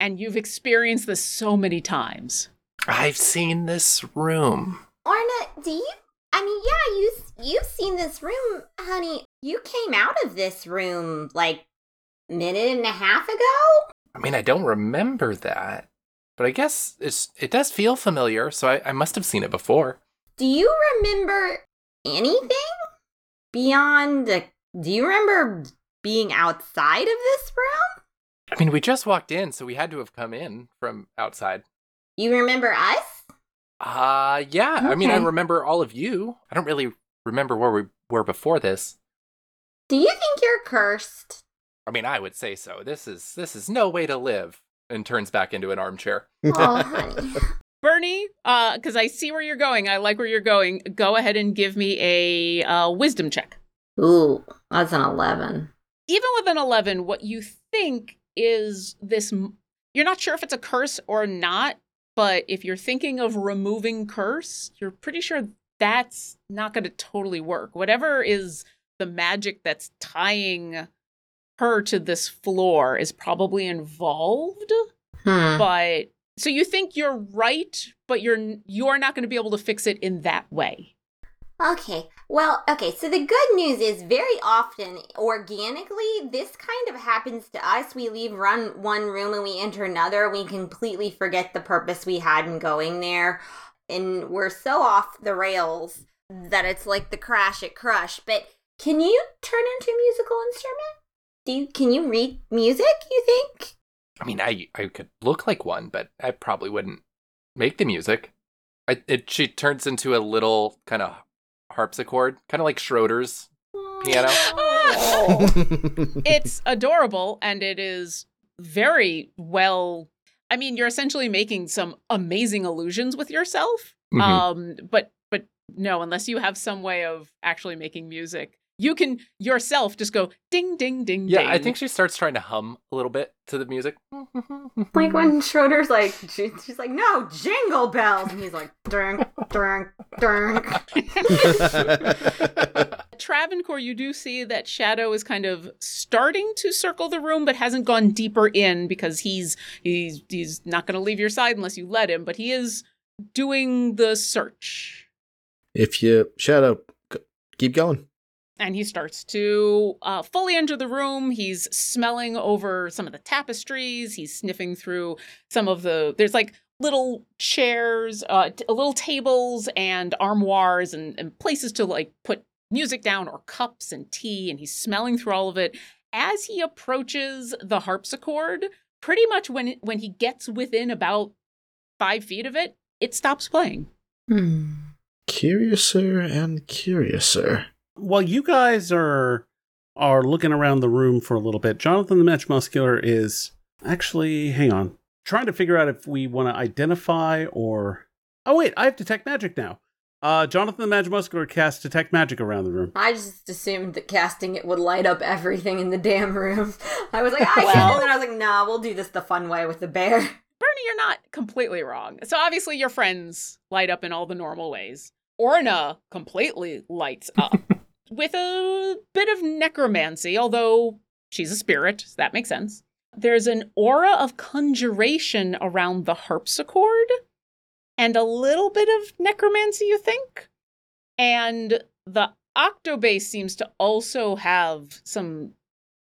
and you've experienced this so many times. I've seen this room. Orna, do you? I mean, yeah, you you've seen this room, honey. You came out of this room like minute and a half ago. I mean, I don't remember that, but I guess it's it does feel familiar, so I, I must have seen it before. Do you remember anything beyond the? Do you remember being outside of this room? I mean, we just walked in, so we had to have come in from outside. You remember us? Uh, yeah. Okay. I mean, I remember all of you. I don't really remember where we were before this. Do you think you're cursed? I mean, I would say so. This is this is no way to live. And turns back into an armchair. Oh, honey. Bernie, uh, because I see where you're going. I like where you're going. Go ahead and give me a uh, wisdom check. Ooh, that's an 11. Even with an 11, what you think is this you're not sure if it's a curse or not, but if you're thinking of removing curse, you're pretty sure that's not going to totally work. Whatever is the magic that's tying her to this floor is probably involved. Hmm. But so you think you're right, but you're you're not going to be able to fix it in that way. Okay. Well, okay. So the good news is very often, organically, this kind of happens to us. We leave run one room and we enter another. We completely forget the purpose we had in going there. And we're so off the rails that it's like the crash at crush. But can you turn into a musical instrument? Do you can you read music, you think? I mean, I I could look like one, but I probably wouldn't make the music. I, it, she turns into a little kind of harpsichord, kind of like Schroeder's piano. it's adorable and it is very well. I mean, you're essentially making some amazing illusions with yourself. Mm-hmm. Um, but but no, unless you have some way of actually making music, you can yourself just go ding ding ding yeah ding. i think she starts trying to hum a little bit to the music. Like when schroeder's like she, she's like no jingle bells. And he's like ding ding ding travancore you do see that shadow is kind of starting to circle the room but hasn't gone deeper in because he's he's he's not going to leave your side unless you let him but he is doing the search. If you shadow keep going and he starts to uh, fully enter the room. He's smelling over some of the tapestries. He's sniffing through some of the. There's like little chairs, uh, t- little tables, and armoires, and, and places to like put music down or cups and tea. And he's smelling through all of it as he approaches the harpsichord. Pretty much when when he gets within about five feet of it, it stops playing. Hmm. curiouser and curiouser. While you guys are are looking around the room for a little bit, Jonathan the Magimuscular is actually hang on. Trying to figure out if we want to identify or Oh wait, I have detect magic now. Uh Jonathan the Magimuscular casts detect magic around the room. I just assumed that casting it would light up everything in the damn room. I was like, I Well- can, and then I was like, nah, we'll do this the fun way with the bear. Bernie, you're not completely wrong. So obviously your friends light up in all the normal ways. Orna completely lights up with a bit of necromancy, although she's a spirit, so that makes sense. There's an aura of conjuration around the harpsichord and a little bit of necromancy, you think? And the octobass seems to also have some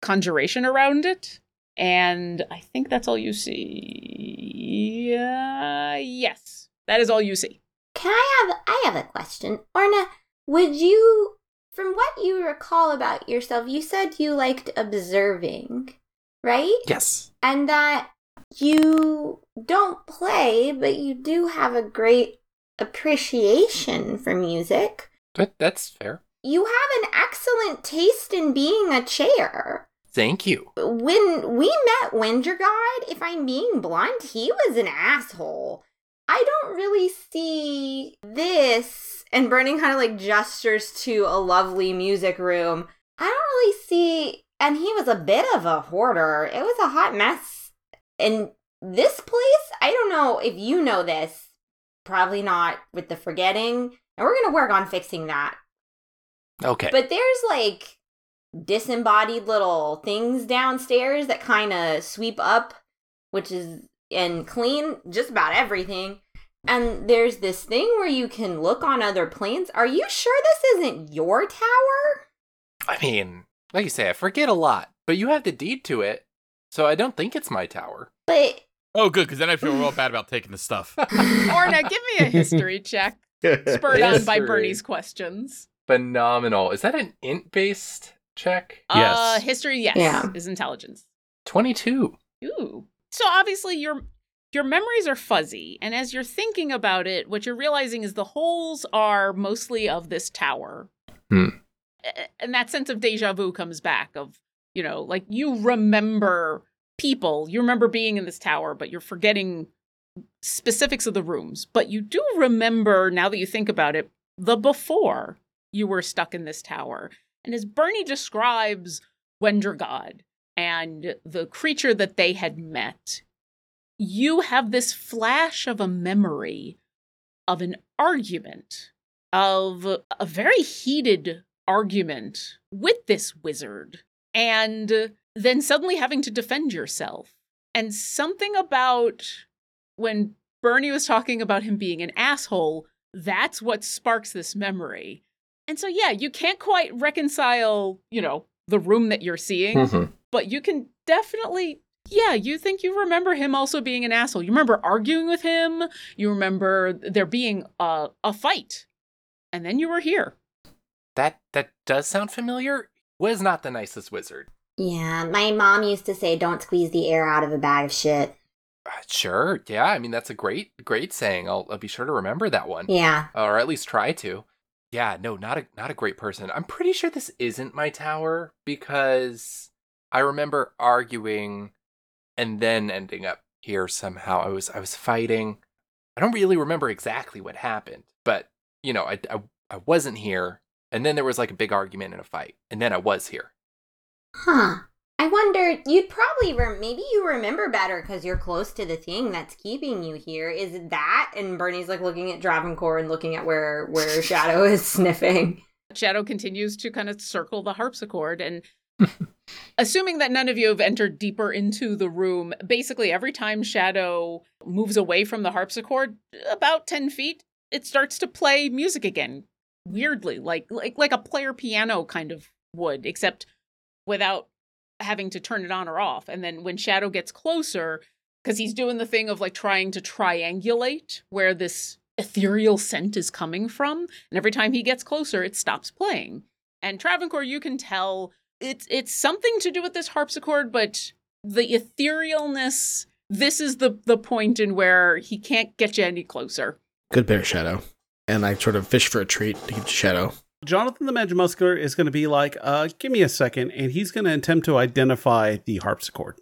conjuration around it. And I think that's all you see. Uh, yes, that is all you see. Can I have I have a question. Orna, would you from what you recall about yourself, you said you liked observing, right? Yes. And that you don't play, but you do have a great appreciation for music. That, that's fair. You have an excellent taste in being a chair. Thank you. When we met Wendergod, if I'm being blunt, he was an asshole. I don't really see this. And Bernie kind of like gestures to a lovely music room. I don't really see. And he was a bit of a hoarder. It was a hot mess. And this place, I don't know if you know this. Probably not with the forgetting. And we're going to work on fixing that. Okay. But there's like disembodied little things downstairs that kind of sweep up, which is and clean just about everything. And there's this thing where you can look on other planes. Are you sure this isn't your tower? I mean, like you say, I forget a lot, but you have the deed to it, so I don't think it's my tower. But Oh, good, because then I feel real bad about taking the stuff. Orna, give me a history check, spurred on by Bernie's questions. Phenomenal. Is that an int based check? Uh, Yes. history, yes, Yeah. is intelligence. 22. Ooh. So obviously your your memories are fuzzy, and as you're thinking about it, what you're realizing is the holes are mostly of this tower. Hmm. And that sense of deja vu comes back of, you know, like you remember people, you remember being in this tower, but you're forgetting specifics of the rooms. But you do remember, now that you think about it, the before you were stuck in this tower. And as Bernie describes Wendergod and the creature that they had met, you have this flash of a memory of an argument, of a very heated argument with this wizard, and then suddenly having to defend yourself. And something about when Bernie was talking about him being an asshole, that's what sparks this memory. And so, yeah, you can't quite reconcile, you know, the room that you're seeing, Mhm. But you can definitely, yeah, you think you remember him also being an asshole. You remember arguing with him. You remember there being a, a fight. And then you were here. That that does sound familiar. Was not the nicest wizard. Yeah, my mom used to say, don't squeeze the air out of a bag of shit. Uh, sure. Yeah. I mean, that's a great great saying. I'll, I'll be sure to remember that one, Yeah. or at least try to. Yeah. No, not a not a great person. I'm pretty sure this isn't my tower because I remember arguing and then ending up here somehow. I was I was fighting. I don't really remember exactly what happened, but you know, I I, I wasn't here, and then there was like a big argument and a fight, and then I was here. Huh. I wonder, you'd probably, rem- maybe you remember better because you're close to the thing that's keeping you here. Is it that? And Bernie's like looking at Travancore and looking at where, where Shadow is sniffing. Shadow continues to kind of circle the harpsichord and assuming that none of you have entered deeper into the room, basically every time Shadow moves away from the harpsichord, about 10 feet, it starts to play music again. Weirdly, like like like a player piano kind of would, except without having to turn it on or off. And then when Shadow gets closer, because he's doing the thing of like trying to triangulate where this ethereal scent is coming from, and every time he gets closer, it stops playing. And Travancore, you can tell it's it's something to do with this harpsichord, but the etherealness. This is the the point in where he can't get you any closer. Good bear shadow. and I sort of fish for a treat to keep the shadow. Jonathan the Magimuscular is going to be like, uh, give me a second, and he's going to attempt to identify the harpsichord.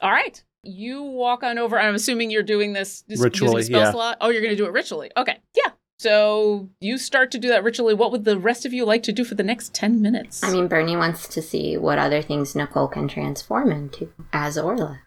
All right. You walk on over. I'm assuming you're doing this, this Ritually, using spell yeah. slot. Oh, you're going to do it ritually. Okay. Yeah. So you start to do that ritually. What would the rest of you like to do for the next 10 minutes? I mean, Bernie wants to see what other things Nicole can transform into as Orla.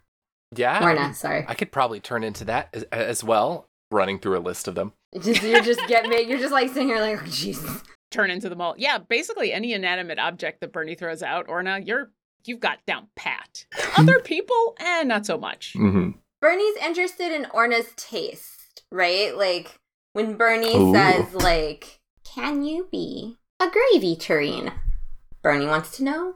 Yeah. Orna, sorry. I could probably turn into that as, as well, running through a list of them. Just, you're just get me. You're just like sitting here like, oh, Jesus. turn into the mall. Yeah, basically any inanimate object that Bernie throws out, Orna, you're you've got down pat. Other people, eh, not so much. Mm-hmm. Bernie's interested in Orna's taste, right? Like when Bernie Ooh. says, like, "Can you be a gravy tureen?" Bernie wants to know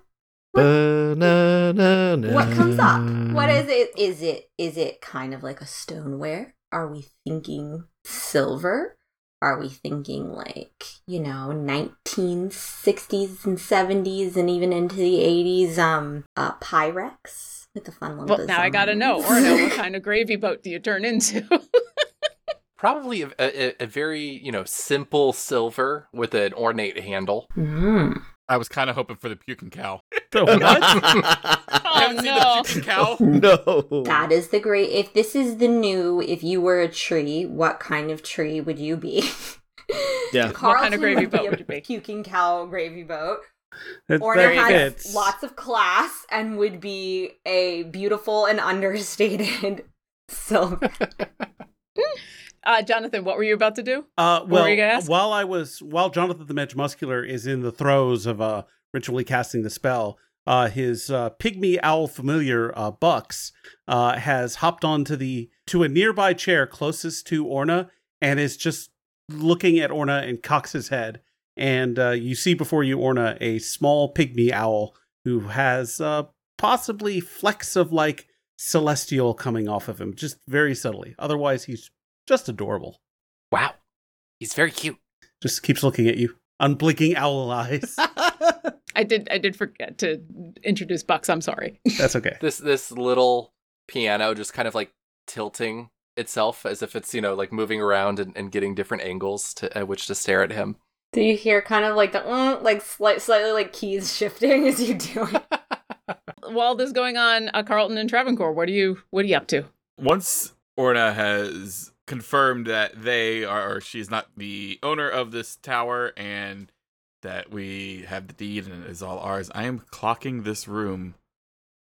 Ba-na-na-na. what comes up. What is it? Is it is it kind of like a stoneware? Are we thinking silver? Are we thinking like, you know, 1960s and 70s and even into the 80s um uh Pyrex with the fun little Well, now I gotta designs? know, Orna, what kind of gravy boat do you turn into? Probably a, a, a very, you know, simple silver with an ornate handle. Mm. I was kind of hoping for the puking cow. The what? oh Haven't seen no. the puking cow? no. That is the great. If this is the new, if you were a tree, what kind of tree would you be? Yeah. What kind of gravy would be boat a would you be? Puking cow gravy boat. It- Orna there has fits. lots of class and would be a beautiful and understated silver. Uh, Jonathan, what were you about to do? Uh, were well, while I was while Jonathan the Magimuscular is in the throes of uh, ritually casting the spell, uh, his uh, pygmy owl familiar uh, Bucks uh, has hopped onto the to a nearby chair closest to Orna and is just looking at Orna and cocks his head. And uh, you see before you Orna a small pygmy owl who has uh, possibly flecks of like celestial coming off of him, just very subtly. Otherwise, he's just adorable Wow. He's very cute. just keeps looking at you, unblinking owl eyes. I did I did forget to introduce Bucks. I'm sorry. That's okay. This this little piano just kind of like tilting itself as if it's, you know, like moving around and, and getting different angles to at which to stare at him. Do you hear kind of like the mm, like slight, slightly like keys shifting as you do it? While this is going on, uh, Carlton and Travancore, what are you what are you up to? Once Orna has confirmed that they are, or she's not the owner of this tower and that we have the deed and it is all ours, I am clocking this room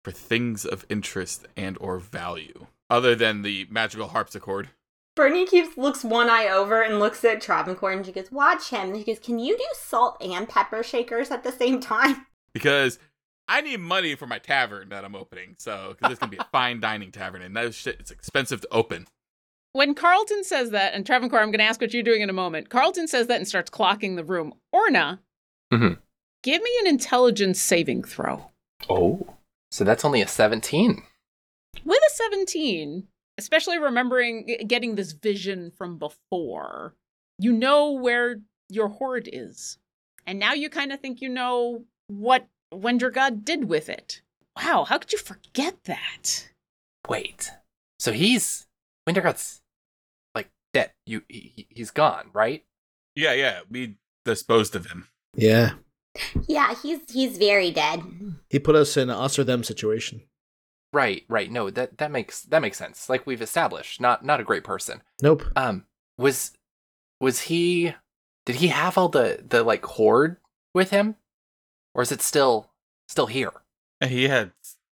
for things of interest and or value other than the magical harpsichord. Bernie keeps looks one eye over and looks at Travancore and she goes, "Watch him." And she goes, "Can you do salt and pepper shakers at the same time?" because I need money for my tavern that I'm opening. So, because it's gonna be a fine dining tavern, and that shit it's expensive to open. When Carlton says that, and Travancore, I'm going to ask what you're doing in a moment. Carlton says that and starts clocking the room. Orna, Mhm. give me an intelligence saving throw. Oh. So that's only a 17. With a 17, especially remembering getting this vision from before, you know where your hoard is. And now you kind of think you know what Wendergod did with it. Wow, how could you forget that? Wait. So he's Wendergod's dead. You he, he- he's gone, right? Yeah, yeah, we disposed of him. yeah. Yeah, he's he's very dead. He put us in a us or them situation. Right, right. No, that that makes that makes sense. Like we've established, not not a great person. Nope. Um was was he did he have all the the like hoard with him? Or is it still still here? He had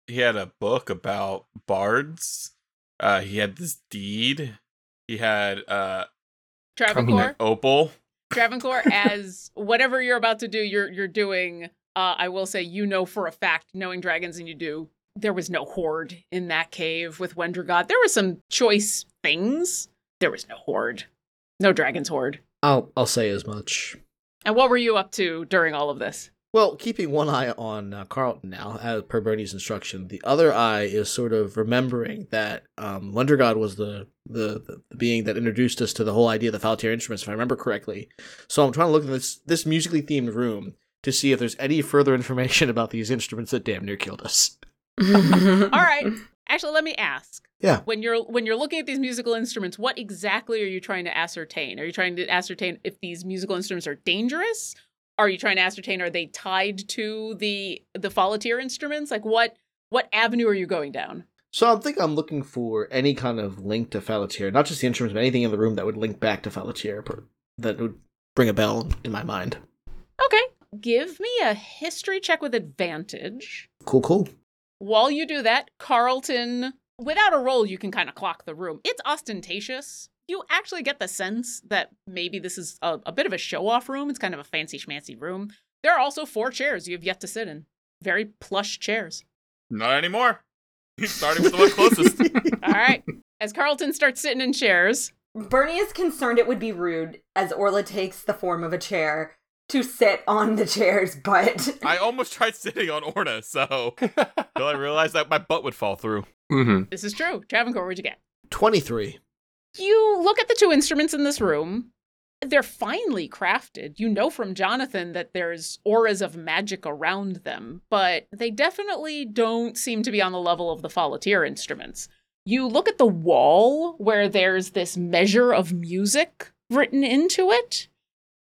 he had a book about bards. Uh, he had this deed. He had uh Travancore? opal. Travancore, as whatever you're about to do, you're you're doing. Uh, I will say, you know for a fact, knowing dragons, and you do. There was no hoard in that cave with Wendergod. There were some choice things. There was no hoard, no dragon's hoard. I'll I'll say as much. And what were you up to during all of this? Well, keeping one eye on uh, Carlton now, as per Bernie's instruction, the other eye is sort of remembering that um, Wendergod was the, the, the, the being that introduced us to the whole idea of the Faltier instruments, if I remember correctly. So I'm trying to look in this this musically themed room to see if there's any further information about these instruments that damn near killed us. All right. Actually, let me ask. Yeah. When you're when you're looking at these musical instruments, what exactly are you trying to ascertain? Are you trying to ascertain if these musical instruments are dangerous? Are you trying to ascertain are they tied to the the faultier instruments? Like what what avenue are you going down? So I think I'm looking for any kind of link to Falatier, not just the instruments, but anything in the room that would link back to Falatier, that would bring a bell in my mind. Okay. Give me a history check with advantage. Cool, cool. While you do that, Carlton, without a roll, you can kind of clock the room. It's ostentatious. You actually get the sense that maybe this is a, a bit of a show off room. It's kind of a fancy schmancy room. There are also four chairs you have yet to sit in. Very plush chairs. Not anymore. He's starting with the one closest. All right. As Carlton starts sitting in chairs, Bernie is concerned it would be rude as Orla takes the form of a chair to sit on the chair's butt. I almost tried sitting on Orna, so until I realized that my butt would fall through. hmm this is true. Travancore, what'd you get? 23. You look at the two instruments in this room. They're finely crafted. You know from Jonathan that there's auras of magic around them, but they definitely don't seem to be on the level of the Faultier instruments. You look at the wall where there's this measure of music written into it,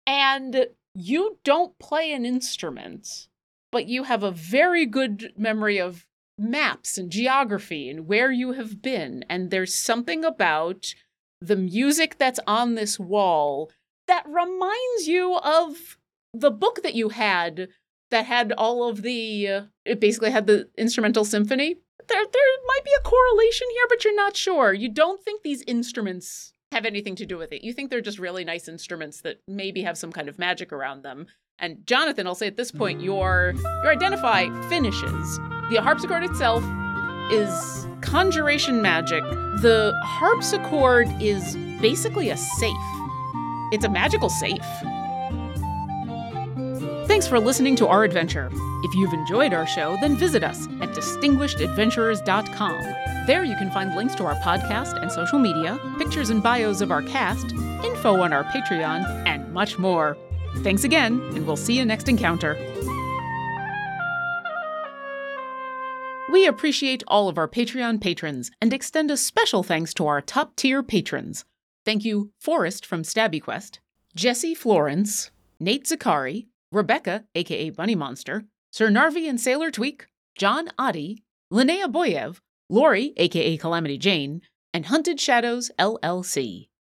and you don't play an instrument, but you have a very good memory of maps and geography and where you have been. And there's something about the music that's on this wall that reminds you of the book that you had that had all of the uh, it basically had the instrumental symphony. There there might be a correlation here but you're not sure. You don't think these instruments have anything to do with it. You think they're just really nice instruments that maybe have some kind of magic around them. And jonathan i'll say at this point your your identify finishes. The harpsichord itself is conjuration magic. The harpsichord is basically a safe. It's a magical safe. Thanks for listening to our adventure. If you've enjoyed our show, then visit us at distinguishedadventurers.com. There you can find links to our podcast and social media, pictures and bios of our cast, info on our Patreon, and much more. Thanks again, and we'll see you next encounter. We appreciate all of our Patreon patrons and extend a special thanks to our top tier patrons. Thank you, Forrest from Stabby Quest, Jesse Florence, Nate Zakari, Rebecca, aka Bunny Monster, Sir Narvi and Sailor Tweak, John Oddie, Linnea Boyev, Lori, aka Calamity Jane, and Hunted Shadows LLC.